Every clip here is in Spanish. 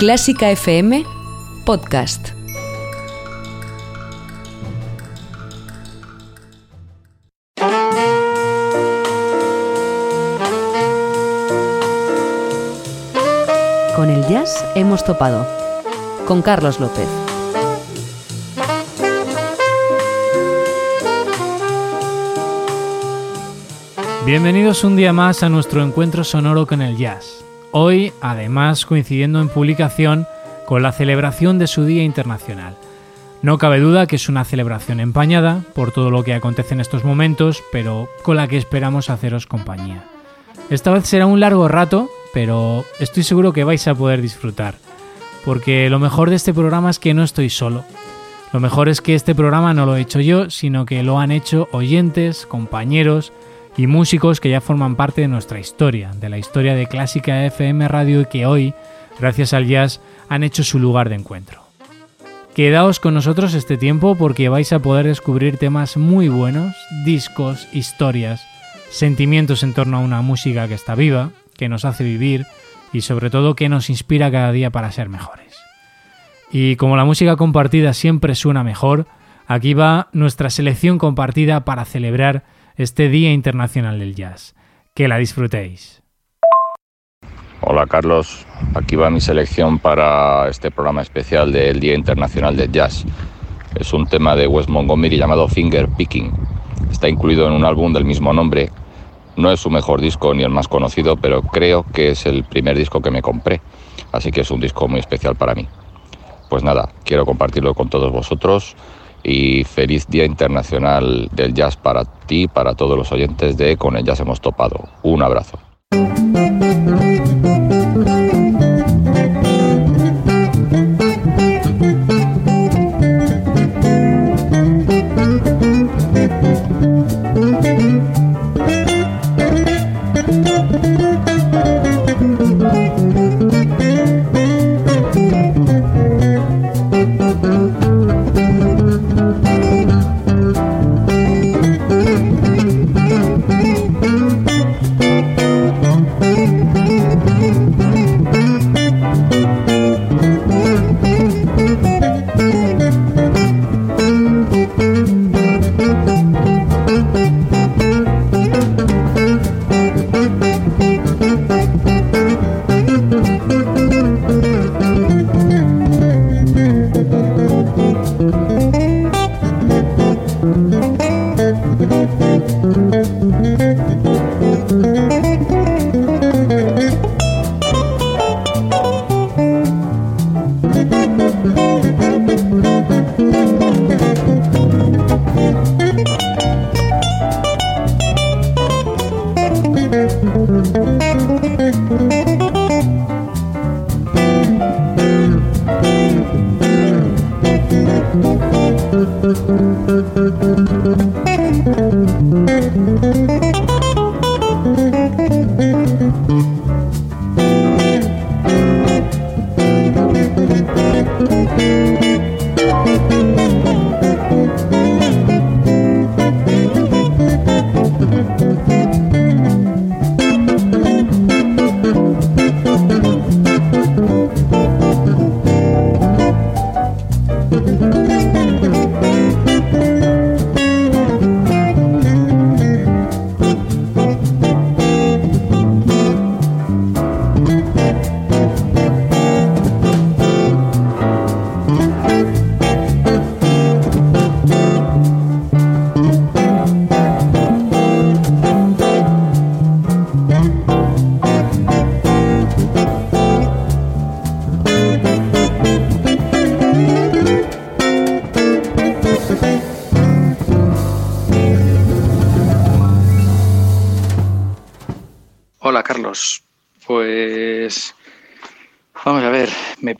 Clásica FM Podcast. Con el jazz hemos topado. Con Carlos López. Bienvenidos un día más a nuestro encuentro sonoro con el jazz. Hoy, además, coincidiendo en publicación con la celebración de su Día Internacional. No cabe duda que es una celebración empañada por todo lo que acontece en estos momentos, pero con la que esperamos haceros compañía. Esta vez será un largo rato, pero estoy seguro que vais a poder disfrutar, porque lo mejor de este programa es que no estoy solo. Lo mejor es que este programa no lo he hecho yo, sino que lo han hecho oyentes, compañeros, y músicos que ya forman parte de nuestra historia, de la historia de Clásica FM Radio y que hoy, gracias al jazz, han hecho su lugar de encuentro. Quedaos con nosotros este tiempo porque vais a poder descubrir temas muy buenos, discos, historias, sentimientos en torno a una música que está viva, que nos hace vivir y sobre todo que nos inspira cada día para ser mejores. Y como la música compartida siempre suena mejor, aquí va nuestra selección compartida para celebrar este Día Internacional del Jazz. Que la disfrutéis. Hola Carlos, aquí va mi selección para este programa especial del Día Internacional del Jazz. Es un tema de Wes Montgomery llamado Finger Picking. Está incluido en un álbum del mismo nombre. No es su mejor disco ni el más conocido, pero creo que es el primer disco que me compré, así que es un disco muy especial para mí. Pues nada, quiero compartirlo con todos vosotros y feliz Día Internacional del Jazz para ti, para todos los oyentes de Con el Jazz hemos topado. Un abrazo.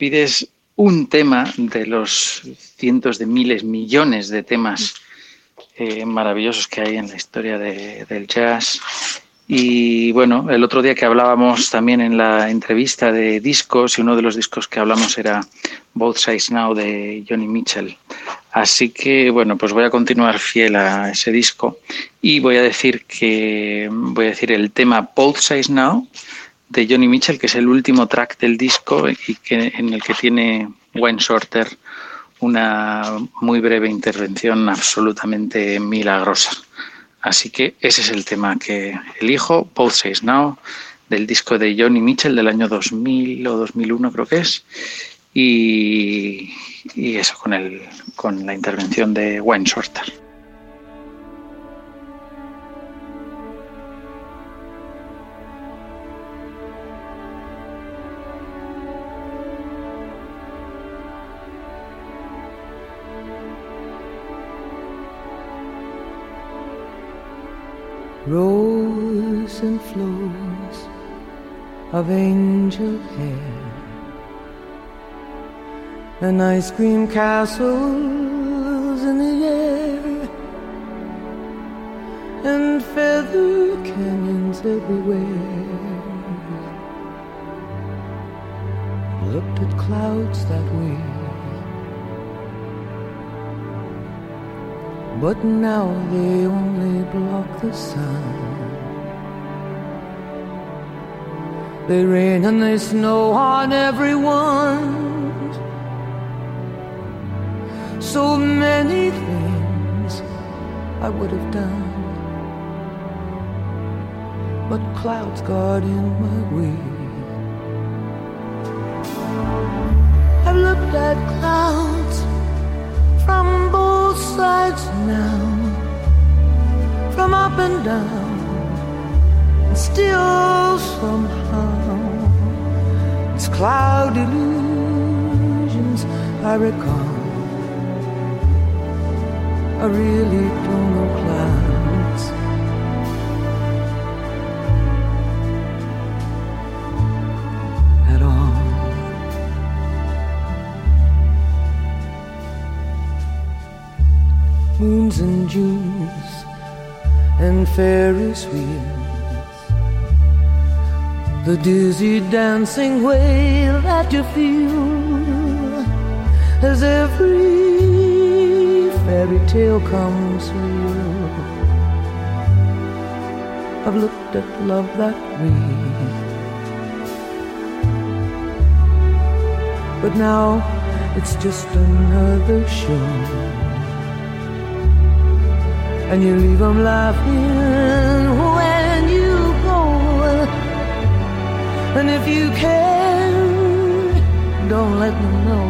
Pides un tema de los cientos de miles, millones de temas eh, maravillosos que hay en la historia del jazz. Y bueno, el otro día que hablábamos también en la entrevista de discos, y uno de los discos que hablamos era Both Sides Now de Johnny Mitchell. Así que bueno, pues voy a continuar fiel a ese disco y voy a decir que voy a decir el tema Both Sides Now de Johnny Mitchell, que es el último track del disco y que, en el que tiene Wayne Shorter una muy breve intervención absolutamente milagrosa. Así que ese es el tema que elijo, Both Says Now, del disco de Johnny Mitchell del año 2000 o 2001 creo que es. Y, y eso con, el, con la intervención de Wayne Shorter. Rose and flows of angel hair and ice cream castles in the air and feather canyons everywhere. Looked at clouds that way. But now they only block the sun. They rain and they snow on everyone. So many things I would have done. But clouds got in my way. I've looked at clouds sides now, from up and down, and still somehow it's cloud illusions I recall. I really don't know Moons and Junes and Ferris wheels. The dizzy dancing way that you feel as every fairy tale comes real. I've looked at love that way. But now it's just another show. And you leave them laughing when you go. And if you can, don't let them know.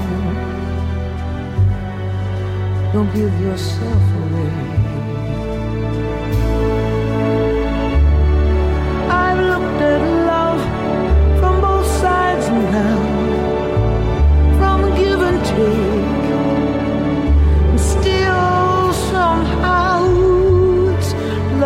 Don't give yourself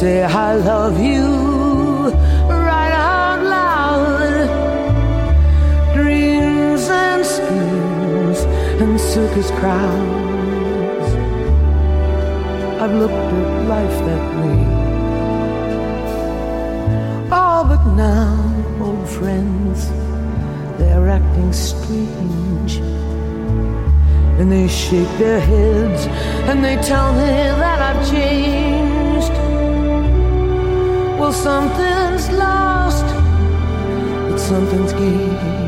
say I love you right out loud. Dreams and schemes and circus crowds. I've looked at life that way. Oh, but now, old friends, they're acting strange. And they shake their heads and they tell me that I've changed. Well, something's lost, but something's gained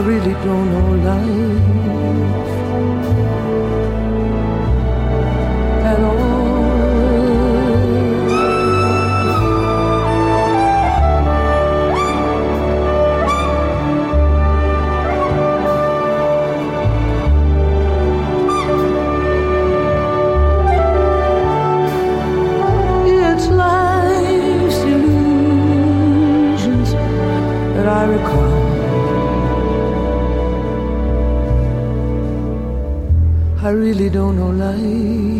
I really don't know life really don't know life.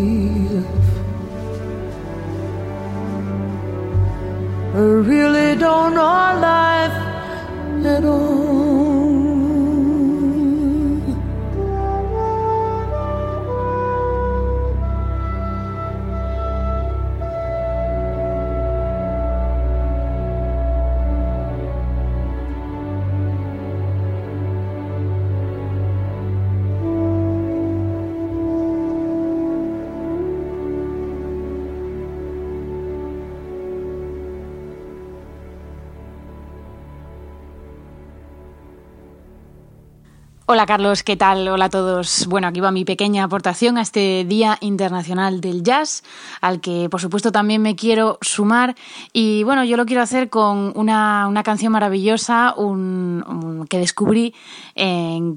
Hola Carlos, ¿qué tal? Hola a todos. Bueno, aquí va mi pequeña aportación a este Día Internacional del Jazz, al que por supuesto también me quiero sumar. Y bueno, yo lo quiero hacer con una, canción maravillosa un, que descubrí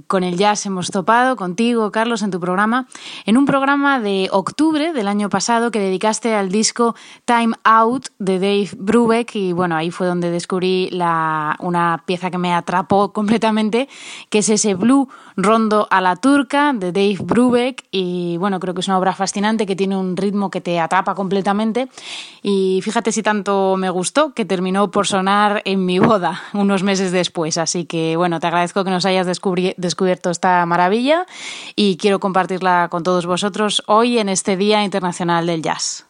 con el jazz hemos topado contigo, Carlos, en tu programa, en un programa de octubre del año pasado que dedicaste al disco Time Out de Dave Brubeck. Y bueno, ahí fue donde descubrí la, una pieza que me atrapó completamente, que es ese blue Rondo a la Turca de Dave Brubeck y bueno, creo que es una obra fascinante que tiene un ritmo que te atrapa completamente y fíjate si tanto me gustó que terminó por sonar en mi boda unos meses después, así que bueno, te agradezco que nos hayas descubierto esta maravilla y quiero compartirla con todos vosotros hoy en este Día Internacional del Jazz.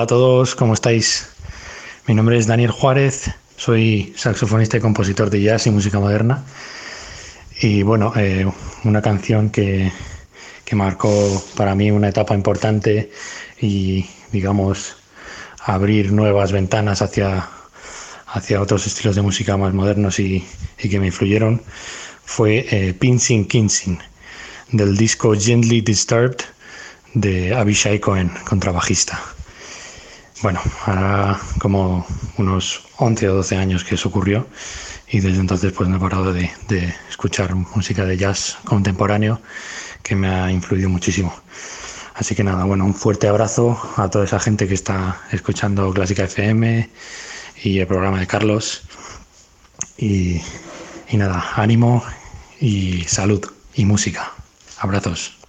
Hola a todos, ¿cómo estáis? Mi nombre es Daniel Juárez, soy saxofonista y compositor de jazz y música moderna. Y bueno, eh, una canción que, que marcó para mí una etapa importante y, digamos, abrir nuevas ventanas hacia, hacia otros estilos de música más modernos y, que me influyeron, fue eh, Pincing Kinsing, del disco Gently Disturbed de Abishai Cohen, contrabajista. Bueno, ahora como unos 11 o 12 años que eso ocurrió y desde entonces pues no he parado de, de escuchar música de jazz contemporáneo que me ha influido muchísimo. Así que nada, bueno, un fuerte abrazo a toda esa gente que está escuchando Clásica FM y el programa de Carlos. Y, y nada, ánimo y salud y música. Abrazos.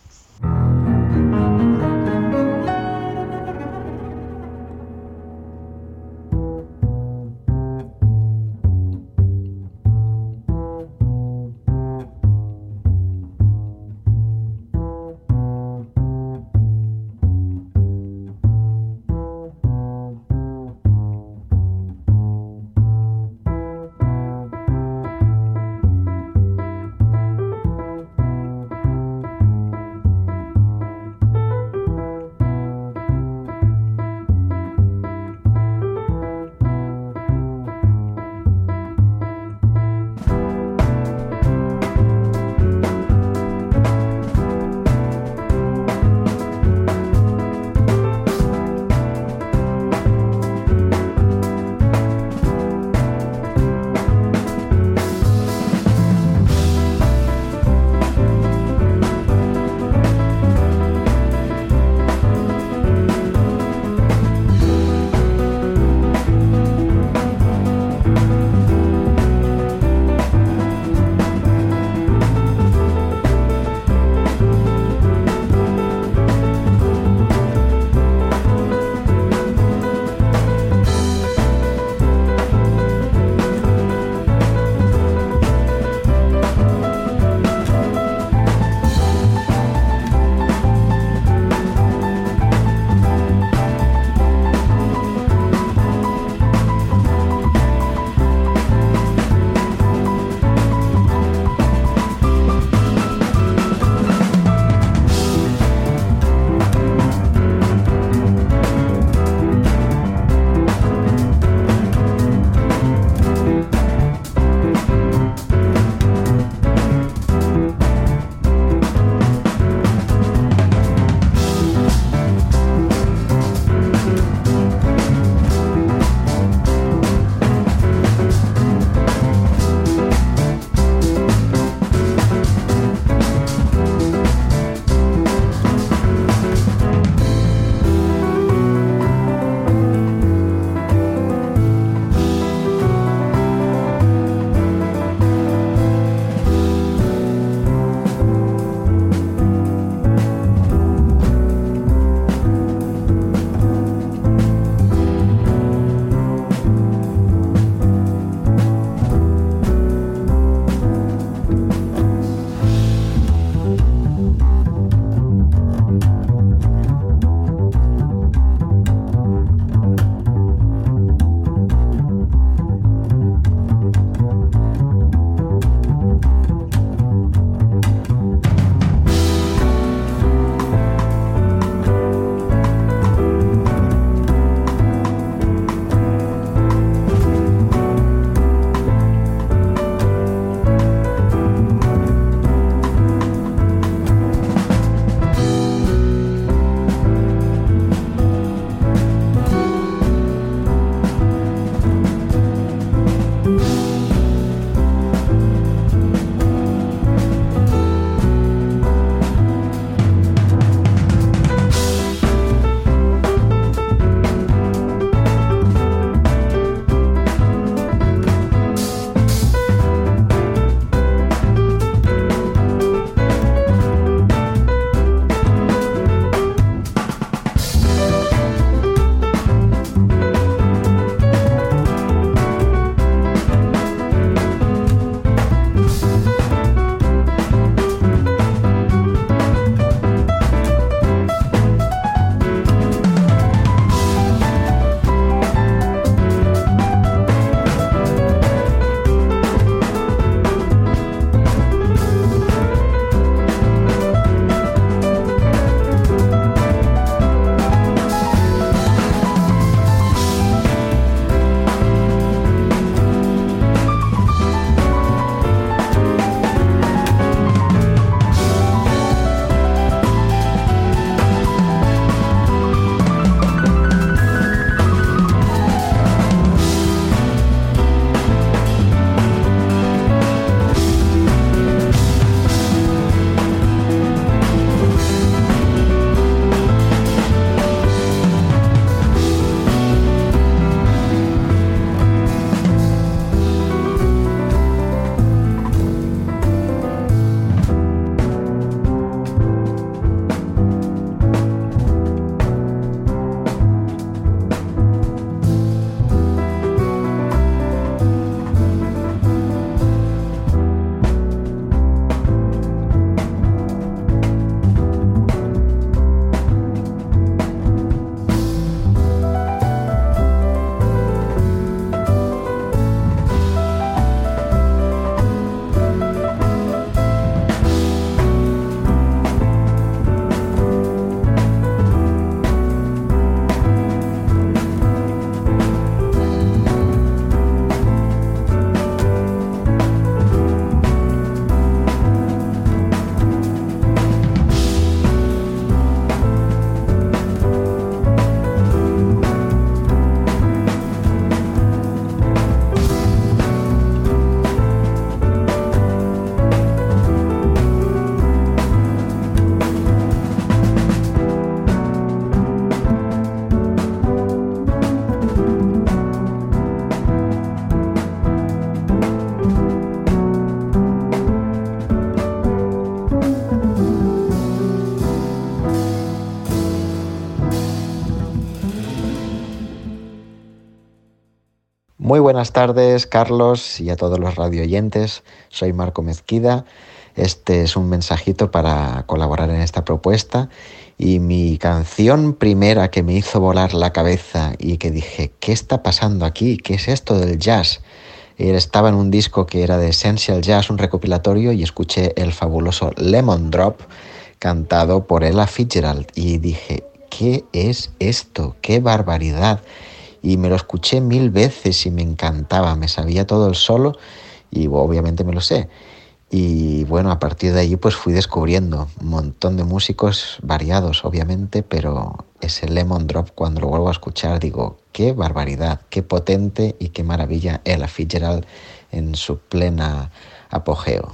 Muy buenas tardes, Carlos, y a todos los radioyentes. Soy Marco Mezquida. Este es un mensajito para colaborar en esta propuesta. Y mi canción primera que me hizo volar la cabeza y que dije, ¿qué está pasando aquí? ¿Qué es esto del jazz? Estaba en un disco que era de Essential Jazz, un recopilatorio, y escuché el fabuloso Lemon Drop cantado por Ella Fitzgerald. Y dije, ¿qué es esto? ¡Qué barbaridad! Y me lo escuché mil veces y me encantaba, me sabía todo el solo y obviamente me lo sé. Y bueno, a partir de allí pues fui descubriendo un montón de músicos variados, obviamente, pero ese Lemon Drop cuando lo vuelvo a escuchar digo, qué barbaridad, qué potente y qué maravilla Ella Fitzgerald en su plena apogeo.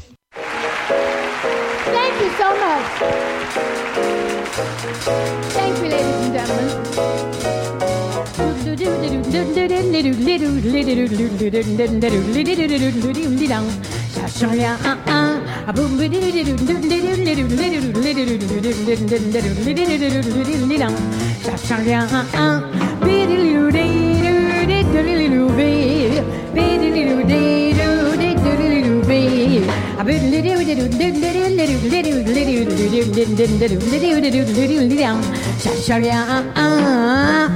Thank you. change rien. Ah ça change rien, hein, hein. Ça change rien, hein, hein.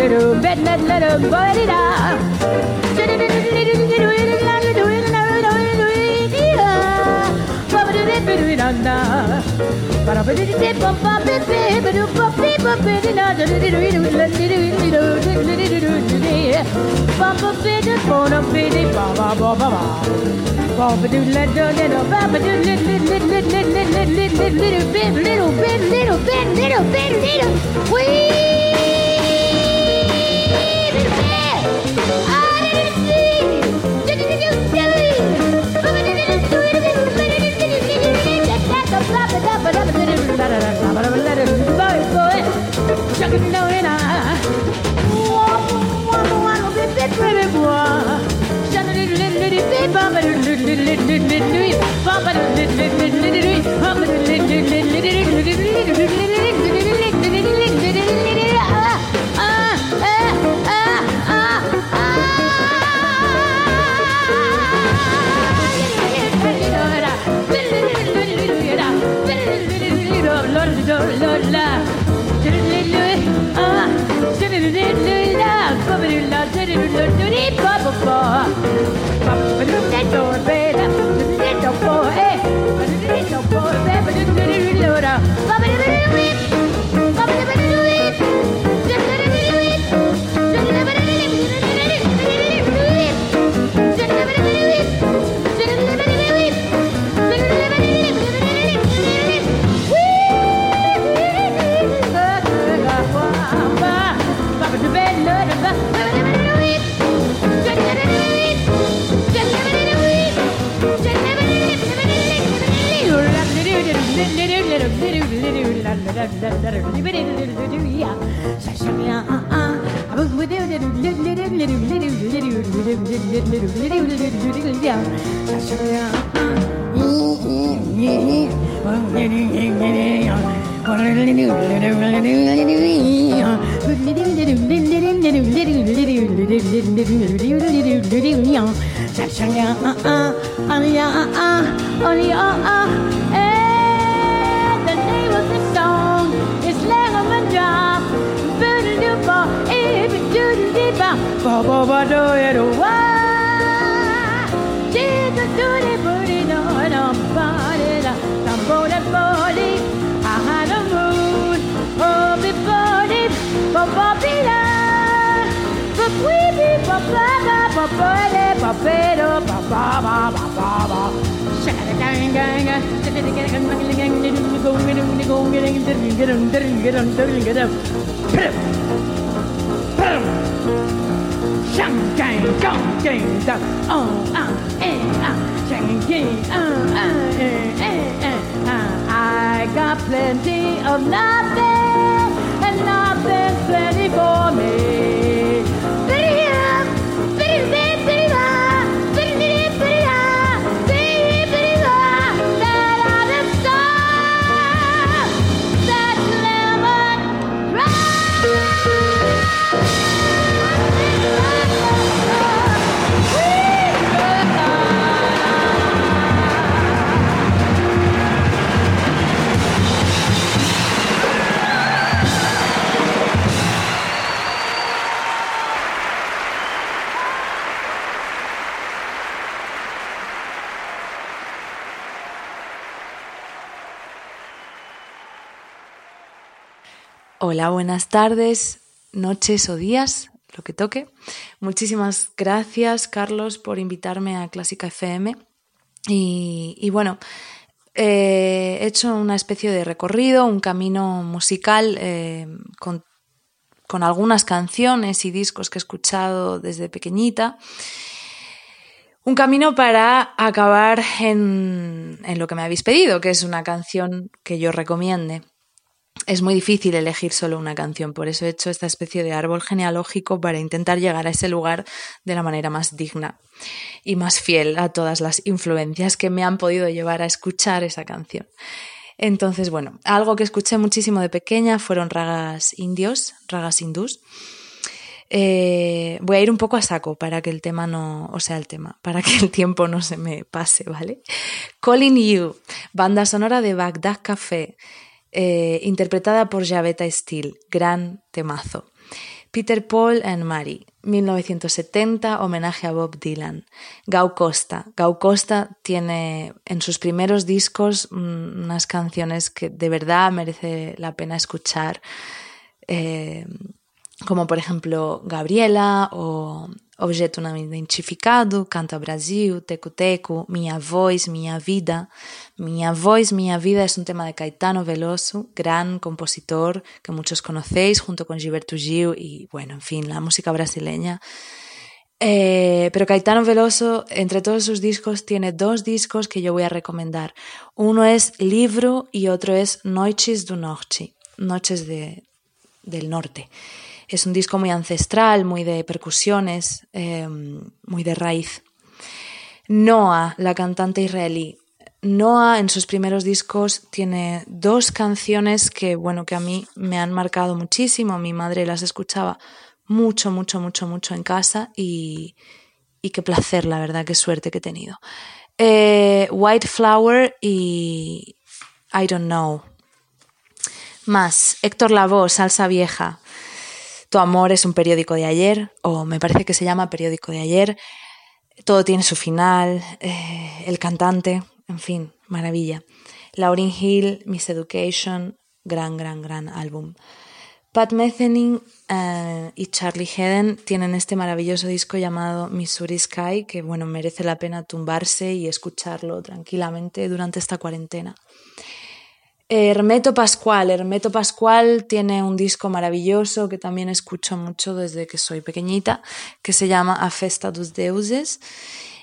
Little bit, let little boy, it up bit, little bit. Bumba Hola, buenas tardes, noches o días, lo que toque. Muchísimas gracias, Carlos, por invitarme a Clásica FM. Y, bueno, eh, he hecho una especie de recorrido, un camino musical eh, con, con algunas canciones y discos que he escuchado desde pequeñita. Un camino para acabar en, en, lo que me habéis pedido, que es una canción que yo recomiende. Es muy difícil elegir solo una canción, por eso he hecho esta especie de árbol genealógico para intentar llegar a ese lugar de la manera más digna y más fiel a todas las influencias que me han podido llevar a escuchar esa canción. Entonces, bueno, algo que escuché muchísimo de pequeña fueron ragas indios, ragas hindús. Eh, voy a ir un poco a saco para que el tema no, o sea, el tema, para que el tiempo no se me pase, ¿vale? Calling You, banda sonora de Bagdad Café, eh, interpretada por Javetta Steele, gran temazo. Peter Paul and Mary, 1970, homenaje a Bob Dylan. Gau Costa. Gau Costa tiene en sus primeros discos mm, unas canciones que de verdad merece la pena escuchar. Eh, como por ejemplo Gabriela o Objeto Não Identificado, Canta Brasil, Teco Teco, Minha Voz, Minha Vida. Minha Voz, Minha Vida es un tema de Caetano Veloso, gran compositor que muchos conocéis, junto con Gilberto Gil y, bueno, en fin, la música brasileña. Eh, pero Caetano Veloso, entre todos sus discos, tiene dos discos que yo voy a recomendar. Uno es Livro y otro es Noites do Norte, Noches de, del Norte. Es un disco muy ancestral, muy de percusiones, eh, muy de raíz. Noah, la cantante israelí. Noah en sus primeros discos tiene dos canciones que, bueno, que a mí me han marcado muchísimo. Mi madre las escuchaba mucho, mucho, mucho, mucho en casa y, y qué placer, la verdad, qué suerte que he tenido. Eh, White Flower y I Don't Know. Más, Héctor Lavoe, Salsa Vieja. Tu amor es un periódico de ayer, o me parece que se llama periódico de ayer. Todo tiene su final, eh, el cantante, en fin, maravilla. Lauryn Hill, Miss Education, gran, gran, gran álbum. Pat Metheny uh, y Charlie Hedden tienen este maravilloso disco llamado Missouri Sky, que bueno, merece la pena tumbarse y escucharlo tranquilamente durante esta cuarentena. Hermeto Pascual. Hermeto Pascual tiene un disco maravilloso que también escucho mucho desde que soy pequeñita, que se llama A Festa dos Deuses.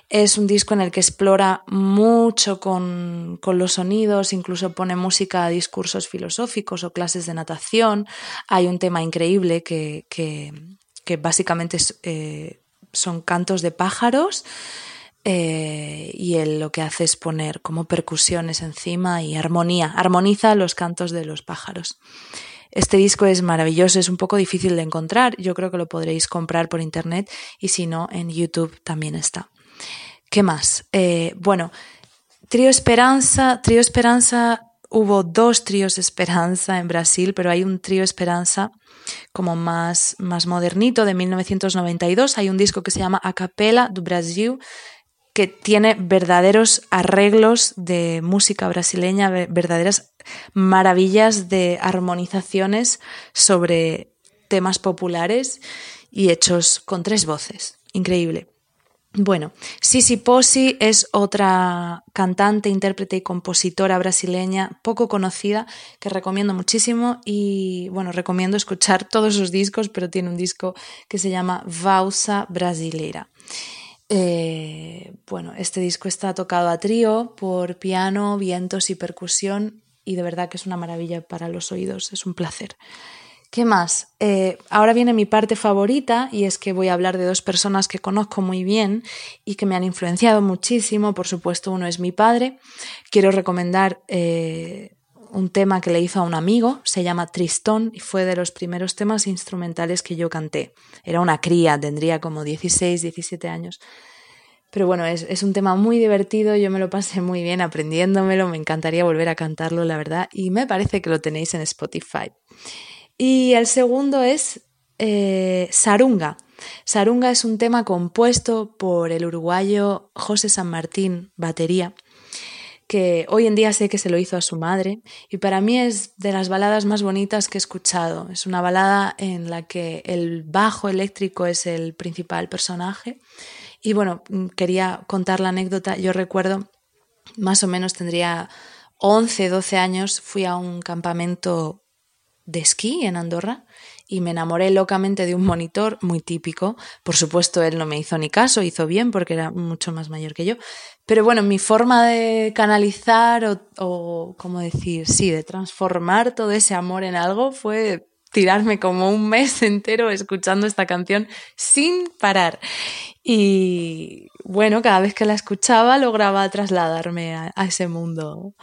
Es un disco en el que explora mucho con, con, los sonidos, incluso pone música a discursos filosóficos o clases de natación. Hay un tema increíble que, que, básicamente eh, son cantos de pájaros eh, y él lo que hace es poner como percusiones encima y armonía, armoniza los cantos de los pájaros. Este disco es maravilloso, es un poco difícil de encontrar, yo creo que lo podréis comprar por internet y si no, en YouTube también está. ¿Qué más? Eh, bueno, Trío Esperanza, Trío Esperanza, hubo dos tríos Esperanza en Brasil, pero hay un trío Esperanza como más, más modernito de 1992. Hay un disco que se llama A Capela do Brasil, que tiene verdaderos arreglos de música brasileña, verdaderas maravillas de armonizaciones sobre temas populares y hechos con tres voces. Increíble. Bueno, Sisi Posi es otra cantante, intérprete y compositora brasileña poco conocida que recomiendo muchísimo y bueno, recomiendo escuchar todos sus discos, pero tiene un disco que se llama Vausa Brasileira. Eh, bueno, este disco está tocado a trío por piano, vientos y percusión y de verdad que es una maravilla para los oídos, es un placer. ¿Qué más? Eh, ahora viene mi parte favorita y es que voy a hablar de dos personas que conozco muy bien y que me han influenciado muchísimo. Por supuesto, uno es mi padre. Quiero recomendar eh, un tema que le hizo a un amigo, se llama Tristón y fue de los primeros temas instrumentales que yo canté. Era una cría, tendría como 16, 17 años. Pero bueno, es, es, un tema muy divertido, yo me lo pasé muy bien aprendiéndomelo, me encantaría volver a cantarlo, la verdad, y me parece que lo tenéis en Spotify. Y el segundo es eh, Sarunga. Sarunga es un tema compuesto por el uruguayo José San Martín, batería, que hoy en día sé que se lo hizo a su madre y para mí es de las baladas más bonitas que he escuchado. Es una balada en la que el bajo eléctrico es el principal personaje. Y bueno, quería contar la anécdota. Yo recuerdo, más o menos tendría 11, 12 años, fui a un campamento de esquí en Andorra y me enamoré locamente de un monitor muy típico. Por supuesto, él no me hizo ni caso, hizo bien porque era mucho más mayor que yo. Pero bueno, mi forma de canalizar o, o ¿cómo decir? Sí, de transformar todo ese amor en algo fue tirarme como un mes entero escuchando esta canción sin parar. Y bueno, cada vez que la escuchaba lograba trasladarme a, a ese mundo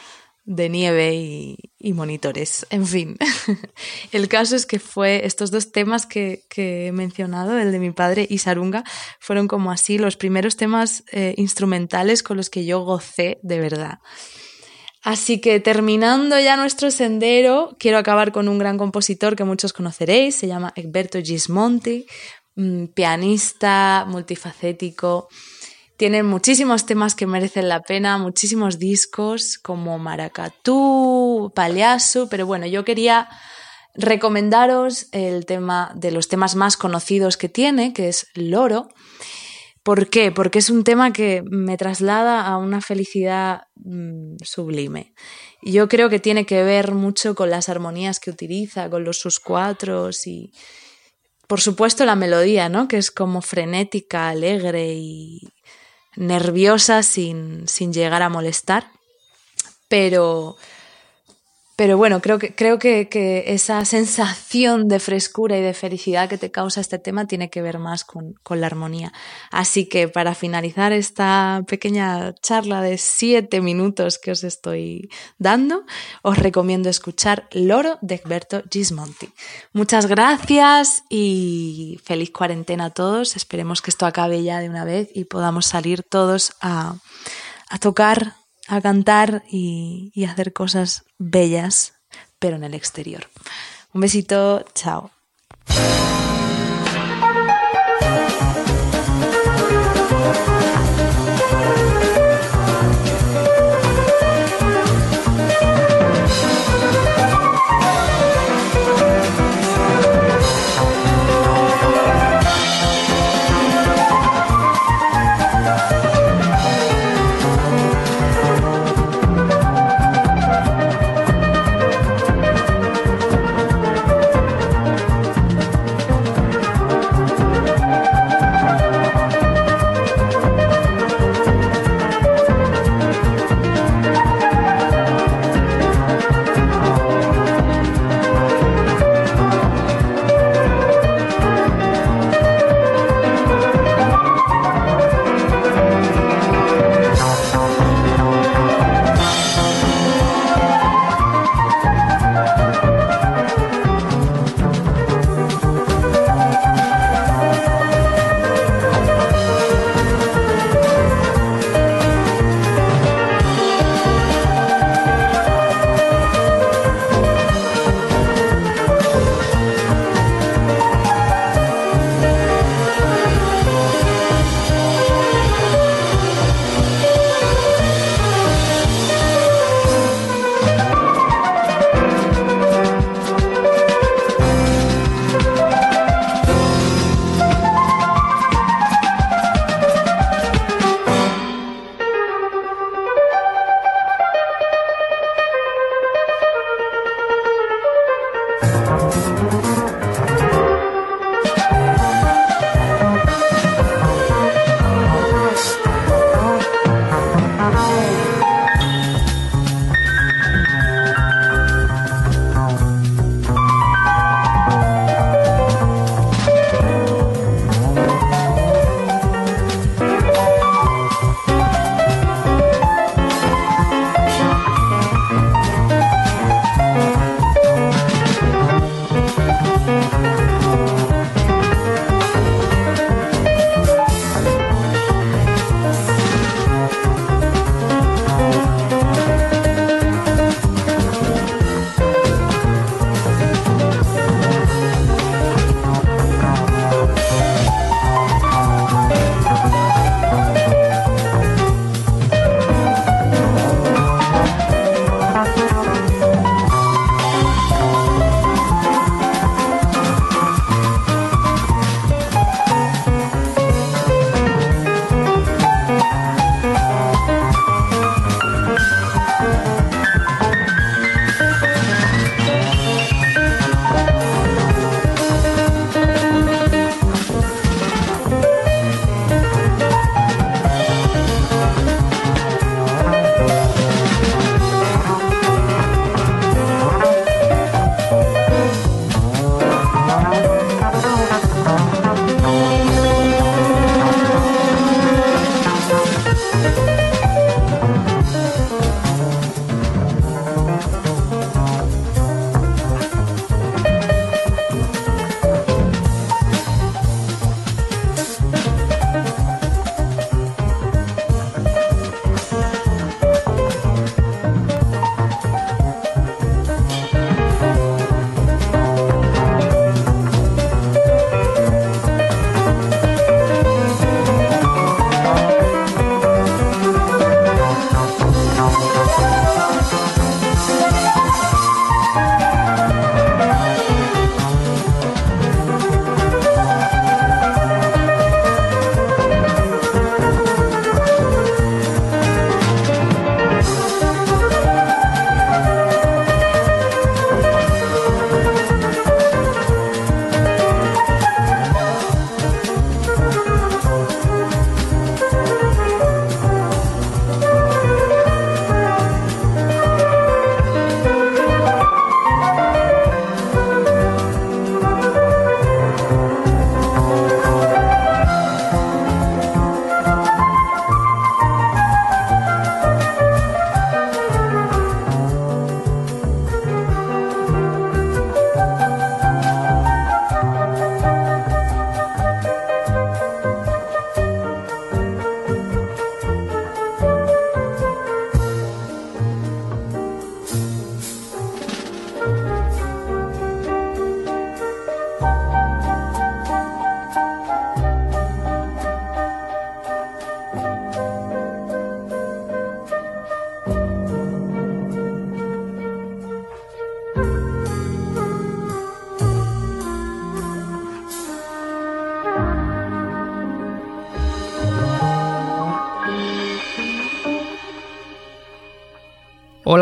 de nieve y, monitores. En fin, el caso es que fue estos dos temas que, he mencionado, el de mi padre y Sarunga, fueron como así los primeros temas eh, instrumentales con los que yo gocé de verdad. Así que terminando ya nuestro sendero, quiero acabar con un gran compositor que muchos conoceréis, se llama Egberto Gismonti, mm, pianista multifacético, tiene muchísimos temas que merecen la pena, muchísimos discos como Maracatú, Paliasu, pero bueno, yo quería recomendaros el tema de los temas más conocidos que tiene, que es Loro. ¿Por qué? Porque es un tema que me traslada a una felicidad mm, sublime. Yo creo que tiene que ver mucho con las armonías que utiliza, con los sus cuatros y, por supuesto, la melodía, ¿no? Que es como frenética, alegre y nerviosa sin, sin llegar a molestar. Pero, pero bueno, creo que, creo que, que, esa sensación de frescura y de felicidad que te causa este tema tiene que ver más con, con, la armonía. Así que para finalizar esta pequeña charla de siete minutos que os estoy dando, os recomiendo escuchar Loro de Egberto Gismonti. Muchas gracias y feliz cuarentena a todos. Esperemos que esto acabe ya de una vez y podamos salir todos a, a tocar a cantar y, hacer cosas bellas, pero en el exterior. Un besito, chao.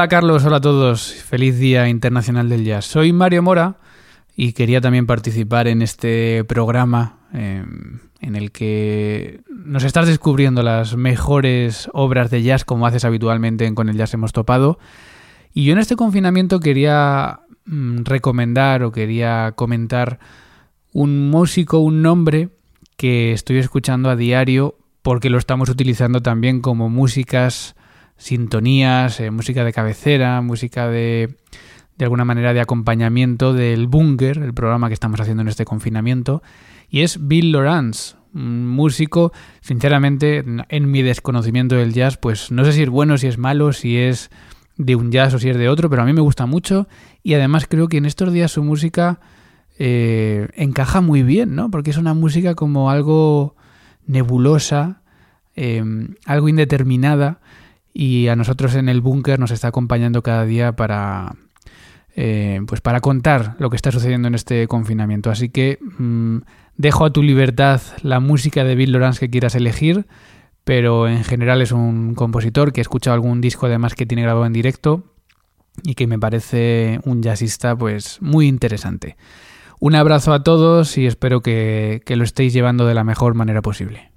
Hola Carlos, hola a todos. Feliz Día Internacional del Jazz. Soy Mario Mora y quería también participar en este programa eh, en el que nos estás descubriendo las mejores obras de jazz como haces habitualmente en Con el Jazz hemos topado. Y yo en este confinamiento quería mm, recomendar o quería comentar un músico, un nombre que estoy escuchando a diario porque lo estamos utilizando también como músicas, sintonías, eh, música de cabecera, música de de alguna manera de acompañamiento del Bunker, el programa que estamos haciendo en este confinamiento, y es Bill Lawrence, un músico, sinceramente, en mi desconocimiento del jazz, pues no sé si es bueno, si es malo, si es de un jazz o si es de otro, pero a mí me gusta mucho. Y además creo que en estos días su música eh, encaja muy bien, ¿no? Porque es una música como algo nebulosa, eh, algo indeterminada y a nosotros en el búnker nos está acompañando cada día para, eh, pues para contar lo que está sucediendo en este confinamiento. Así que mm, dejo a tu libertad la música de Bill Lawrence que quieras elegir, pero en general es un compositor que he escuchado algún disco además que tiene grabado en directo y que me parece un jazzista pues muy interesante. Un abrazo a todos y espero que, que lo estéis llevando de la mejor manera posible.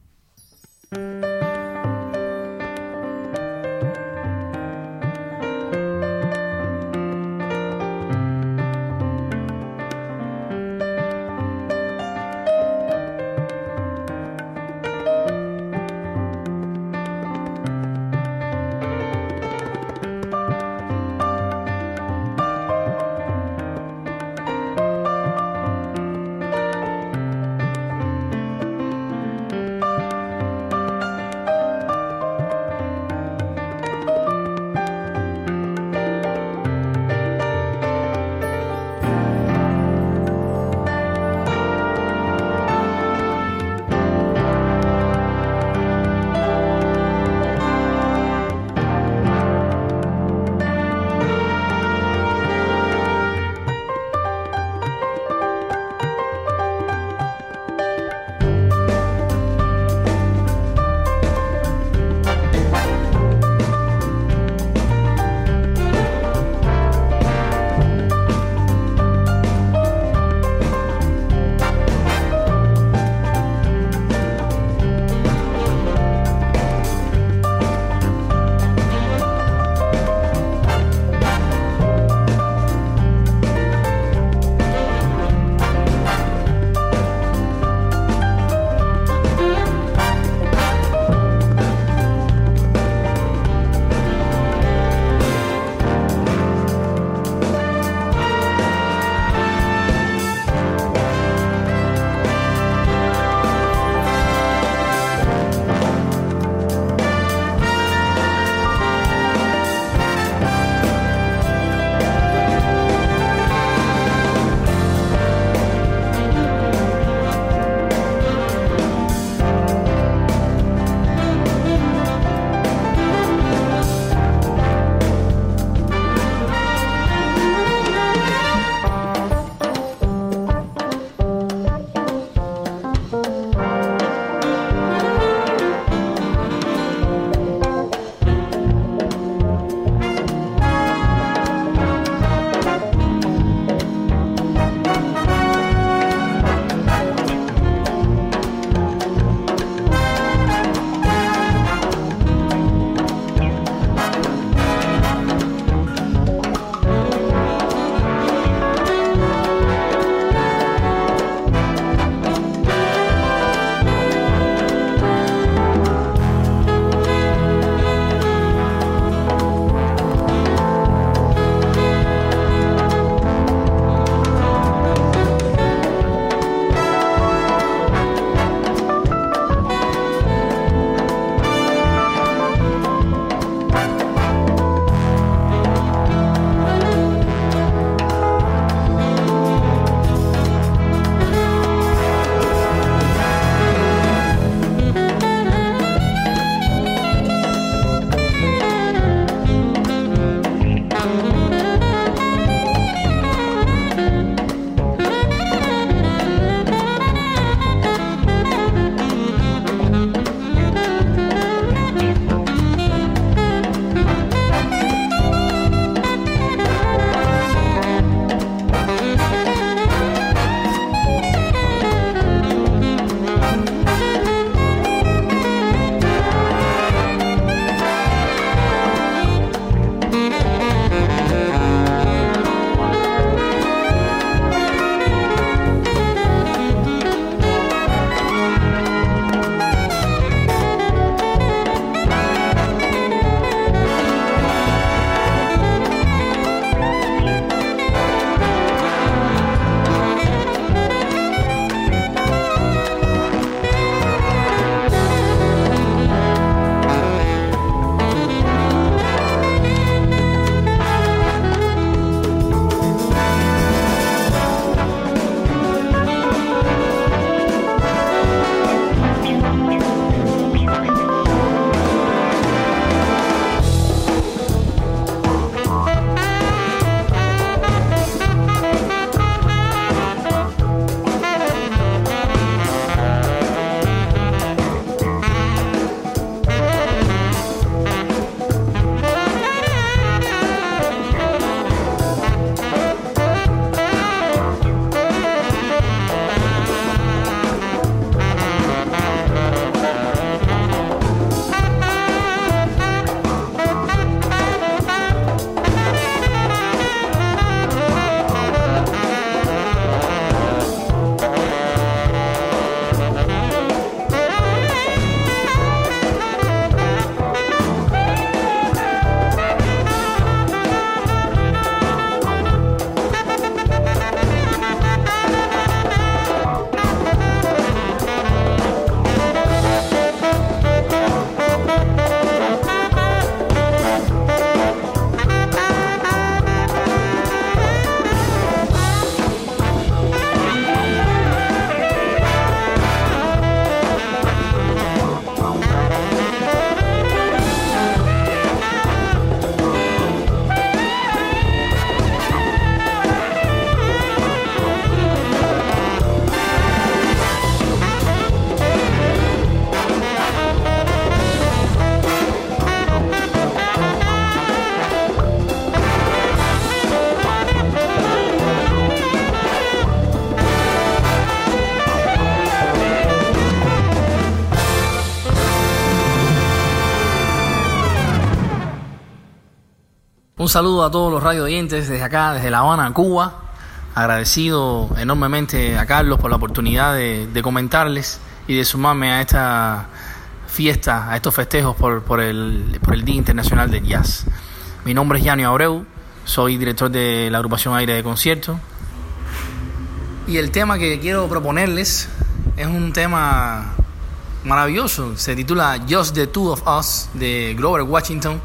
Saludo a todos los radio oyentes desde acá, desde La Habana, Cuba. Agradecido enormemente a Carlos por la oportunidad de, comentarles y de sumarme a esta fiesta, a estos festejos por, por, el, por el Día Internacional del Jazz. Mi nombre es Yanio Abreu, soy director de la agrupación Aire de Concierto. Y el tema que quiero proponerles es un tema maravilloso. Se titula Just the Two of Us de Grover Washington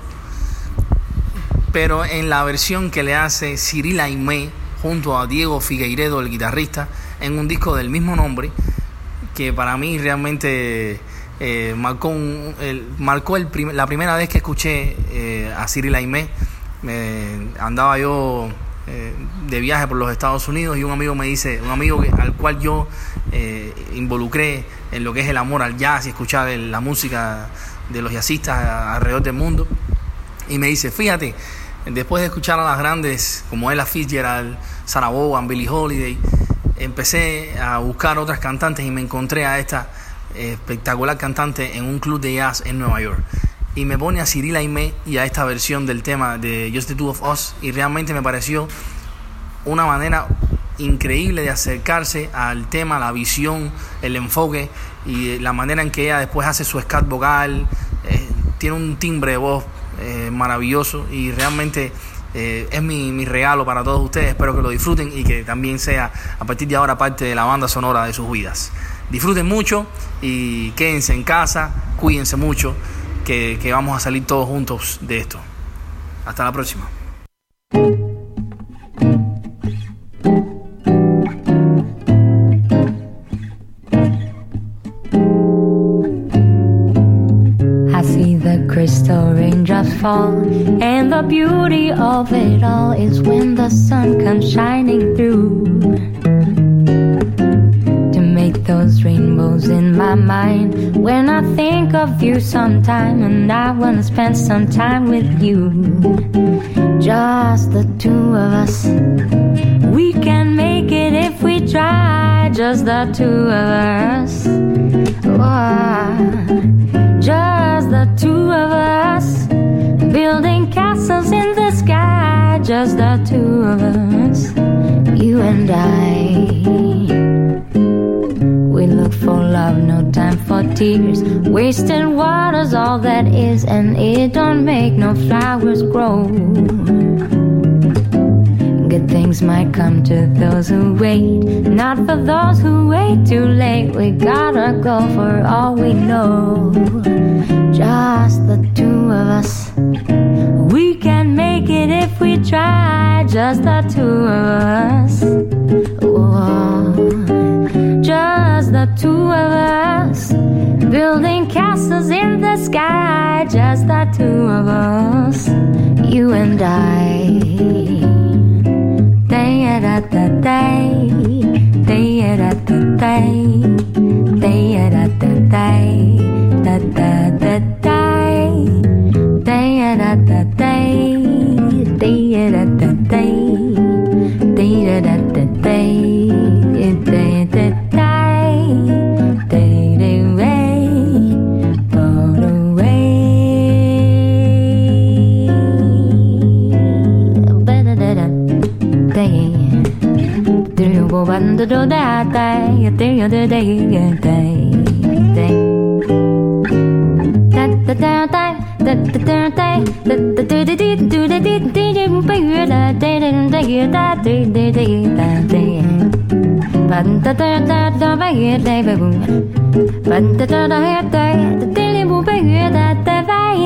pero en la versión que le hace Cyril Aimé junto a Diego Figueiredo, el guitarrista, en un disco del mismo nombre, que para mí realmente eh, marcó, el, marcó el la primera vez que escuché eh, a Cyril Aimé. andaba yo eh, de viaje por los Estados Unidos y un amigo me dice, un amigo al cual yo involucré en lo que es el amor al jazz y escuchar la música de los jazzistas alrededor del mundo, y me dice, fíjate, después de escuchar a las grandes como Ella Fitzgerald, Sarah Vaughan, Billie Holiday, empecé a buscar otras cantantes y me encontré a esta espectacular cantante en un club de jazz en Nueva York. Y me pone a Cyril Aimé y a esta versión del tema de Just the Two of Us y realmente me pareció una manera increíble de acercarse al tema, la visión, el enfoque y la manera en que ella después hace su scat vocal, eh, tiene un timbre de voz eh, maravilloso y realmente eh, es mi, mi, regalo para todos ustedes. Espero que lo disfruten y que también sea a partir de ahora parte de la banda sonora de sus vidas. Disfruten mucho y quédense en casa, cuídense mucho, que, que vamos a salir todos juntos de esto. Hasta la próxima. Fall. And the beauty of it all is when the sun comes shining through. To make those rainbows in my mind when I think of you sometime, and I wanna spend some time with you. Just the two of us. We can make it if we try, just the two of us. Oh, building castles in the sky. Just the two of us, you and I. We look for love, no time for tears. Wasted water's all that is, and it don't make no flowers grow. Good things might come to those who wait, not for those who wait too late. We gotta go for all we know. Just the two of us. We can make it if we try. Just the two of us. Just the two of us. Building castles in the sky. Just the two of us. You and I day da da day day da da day day da da day da da da day day da da day day da da day day da da day day do do da da do do do da da da da da da da da da da da da do do do do da do do do ba yu da da da da yu da do do do da da ba da da da da ba yu da ba bu ba da da da da da da da bu ba yu da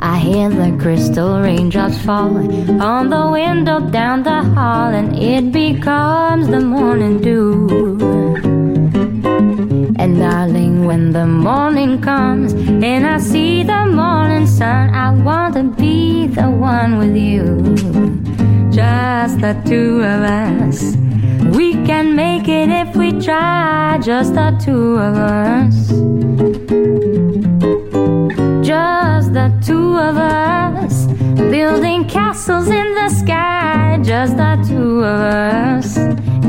I hear the crystal raindrops falling on the window down the hall, and it becomes the morning dew. And darling, when the morning comes and I see the morning sun, I want to be the one with you. Just the two of us we can make it if we try, just the two of us. Just the two of us. Building castles in the sky, just the two of us.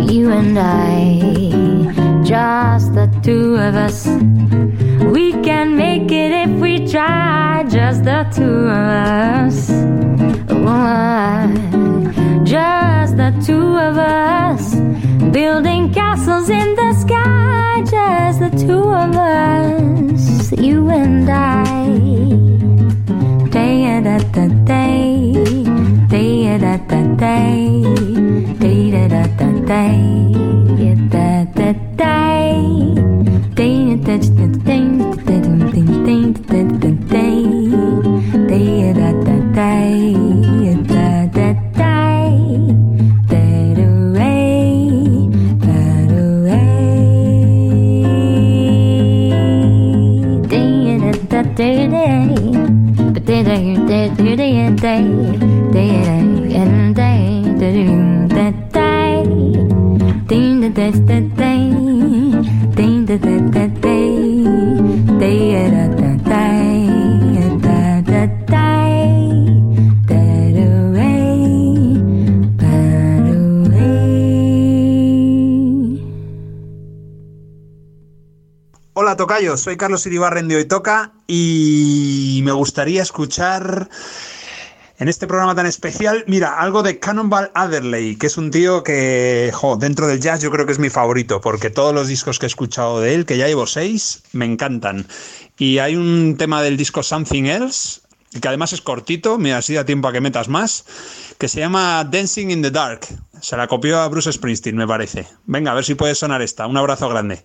You and I, just the two of us. We can make it if we try, just the two of us. Oh, just the two of us. Building castles in the sky, just the two of us. You and I. Day da da day, day da da day, day da da da day, da da day, day da da da day, da da day, da da day, day da da day, day day. But they day day day day day day and day day day ding da da da day Hola Tocayo, soy Carlos Iribarren de Hoy Toca y me gustaría escuchar en este programa tan especial, mira, algo de Cannonball Adderley, que es un tío que, jo, dentro del jazz yo creo que es mi favorito, porque todos los discos que he escuchado de él, que ya llevo seis, me encantan. Y hay un tema del disco Something Else, que además es cortito, mira, así da tiempo a que metas más, que se llama Dancing in the Dark. Se la copió a Bruce Springsteen, me parece. Venga, a ver si puede sonar esta. Un abrazo grande.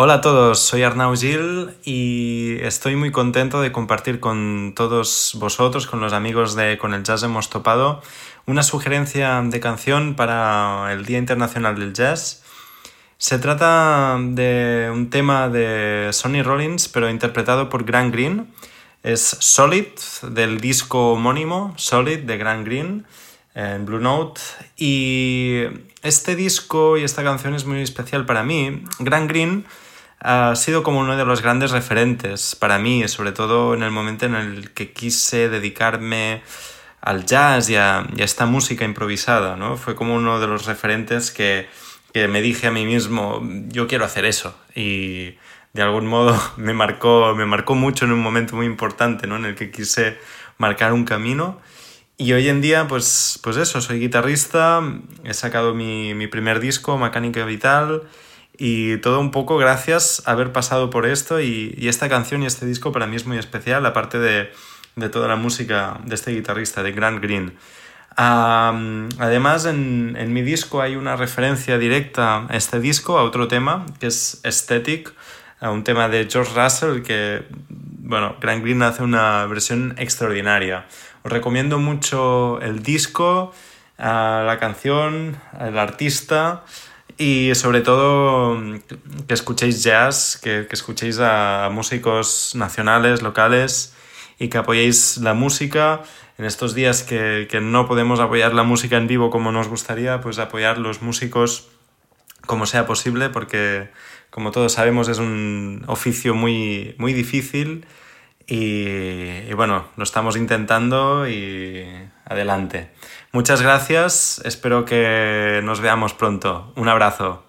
Hola a todos, soy Arnau Gil y estoy muy contento de compartir con todos vosotros, con los amigos de Con el Jazz hemos topado, una sugerencia de canción para el Día Internacional del Jazz. Se trata de un tema de Sonny Rollins, pero interpretado por Grant Green. Es Solid, del disco homónimo, Solid, de Grant Green, en Blue Note. Y este disco y esta canción es muy especial para mí. Grant Green ha sido como uno de los grandes referentes para mí, sobre todo en el momento en el que quise dedicarme al jazz y a, esta música improvisada, ¿no? Fue como uno de los referentes que, que, me dije a mí mismo, yo quiero hacer eso. Y de algún modo me marcó, me marcó mucho en un momento muy importante, ¿no? En el que quise marcar un camino. Y hoy en día, pues, pues eso, soy guitarrista, he sacado mi, mi primer disco, Mecánica Vital, y todo un poco gracias a haber pasado por esto y, esta canción y este disco para mí es muy especial, aparte de, de toda la música de este guitarrista, de Grant Green. además, en, en, mi disco hay una referencia directa a este disco, a otro tema, que es Aesthetic, a un tema de George Russell que, bueno, Grant Green hace una versión extraordinaria. Os recomiendo mucho el disco, la canción, el artista y sobre todo que escuchéis jazz, que, que escuchéis a músicos nacionales, locales y que apoyéis la música. En estos días que, que, no podemos apoyar la música en vivo como nos gustaría, pues apoyar los músicos como sea posible, porque como todos sabemos es un oficio muy, muy difícil y, y bueno, lo estamos intentando y adelante. Muchas gracias, espero que nos veamos pronto. Un abrazo.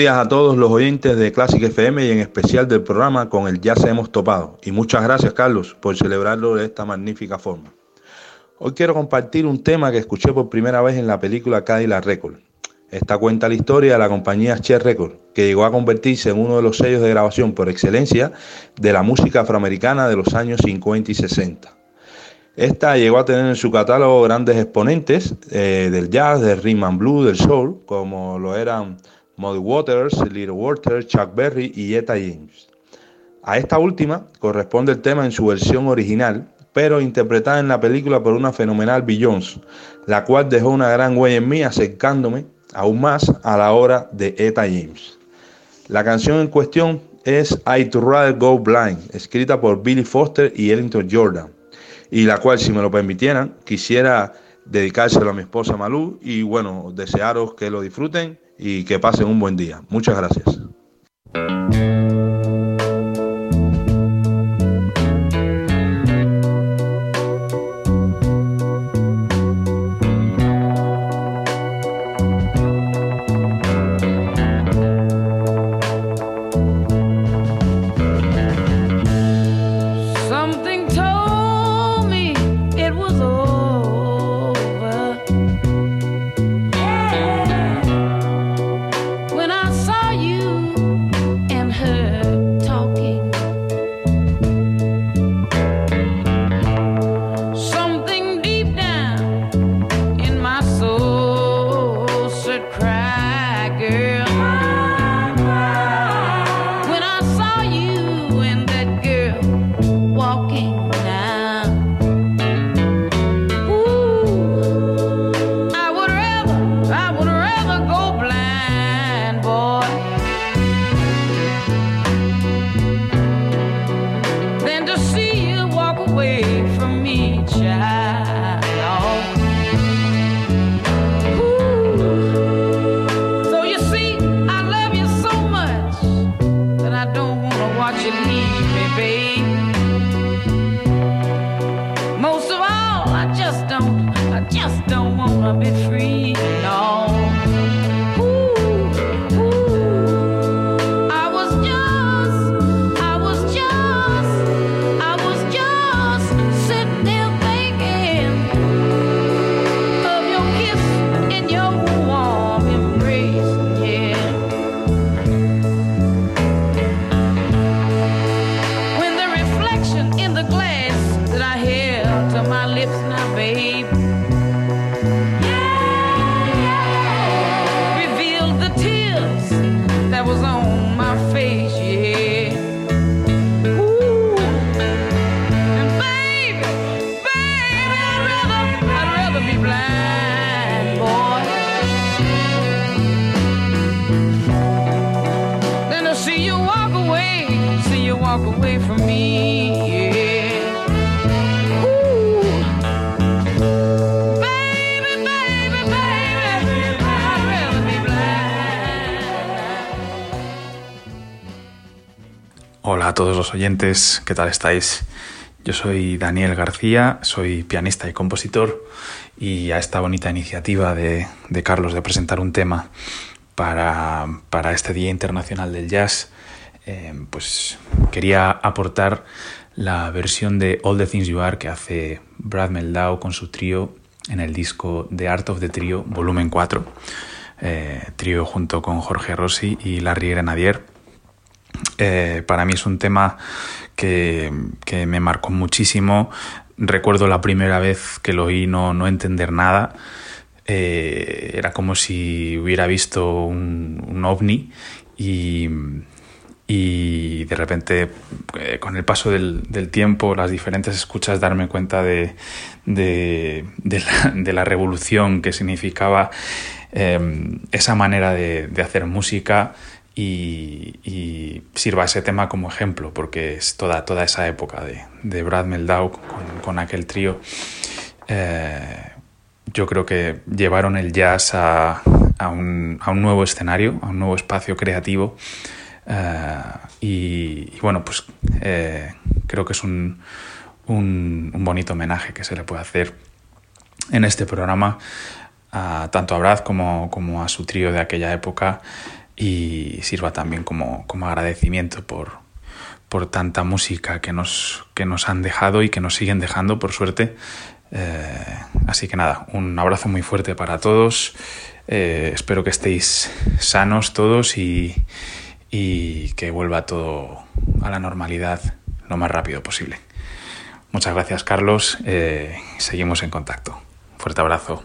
Días a todos los oyentes de Classic FM y en especial del programa con el Ya se hemos topado. Y muchas gracias Carlos por celebrarlo de esta magnífica forma. Hoy quiero compartir un tema que escuché por primera vez en la película Cadillac Record. Esta cuenta la historia de la compañía Cher Record, que llegó a convertirse en uno de los sellos de grabación por excelencia de la música afroamericana de los años 50 y 60. Esta llegó a tener en su catálogo grandes exponentes eh, del jazz, del rhythm and blues, del soul, como lo eran Muddy Waters, Little Walter, Chuck Berry y Etta James. A esta última corresponde el tema en su versión original, pero interpretada en la película por una fenomenal Beyoncé, la cual dejó una gran huella en mí acercándome aún más a la obra de Etta James. La canción en cuestión es I To Rather Go Blind, escrita por Billy Foster y Ellington Jordan, y la cual, si me lo permitieran, quisiera dedicárselo a mi esposa Malú y bueno, desearos que lo disfruten y que pasen un buen día. Muchas gracias. Oyentes, ¿qué tal estáis? Yo soy Daniel García, soy pianista y compositor y a esta bonita iniciativa de, de Carlos de presentar un tema para, para, este Día Internacional del Jazz, eh, pues quería aportar la versión de All the Things You Are que hace Brad Meldau con su trío en el disco The Art of the Trio, volumen 4, eh, trío junto con Jorge Rossi y Larry Grenadier. Eh, para mí es un tema que, que, me marcó muchísimo. Recuerdo la primera vez que lo oí no, no entender nada. Eh, era como si hubiera visto un, un ovni y, y, de repente eh, con el paso del, del, tiempo, las diferentes escuchas, darme cuenta de, de, la, revolución que significaba esa manera de hacer música y, sirva ese tema como ejemplo, porque es toda, toda esa época de, de Brad Meldau con, aquel trío. Eh, yo creo que llevaron el jazz a, a, un, a, un, nuevo escenario, a un nuevo espacio creativo. Y, y, bueno, pues eh, creo que es un, un, un, bonito homenaje que se le puede hacer en este programa, a, tanto a Brad como, como a su trío de aquella época y sirva también como, como agradecimiento por, por tanta música que nos, que nos han dejado y que nos siguen dejando, por suerte. Eh, así que nada, un abrazo muy fuerte para todos. Eh, espero que estéis sanos todos y, y, que vuelva todo a la normalidad lo más rápido posible. Muchas gracias Carlos, eh, seguimos en contacto. Fuerte abrazo.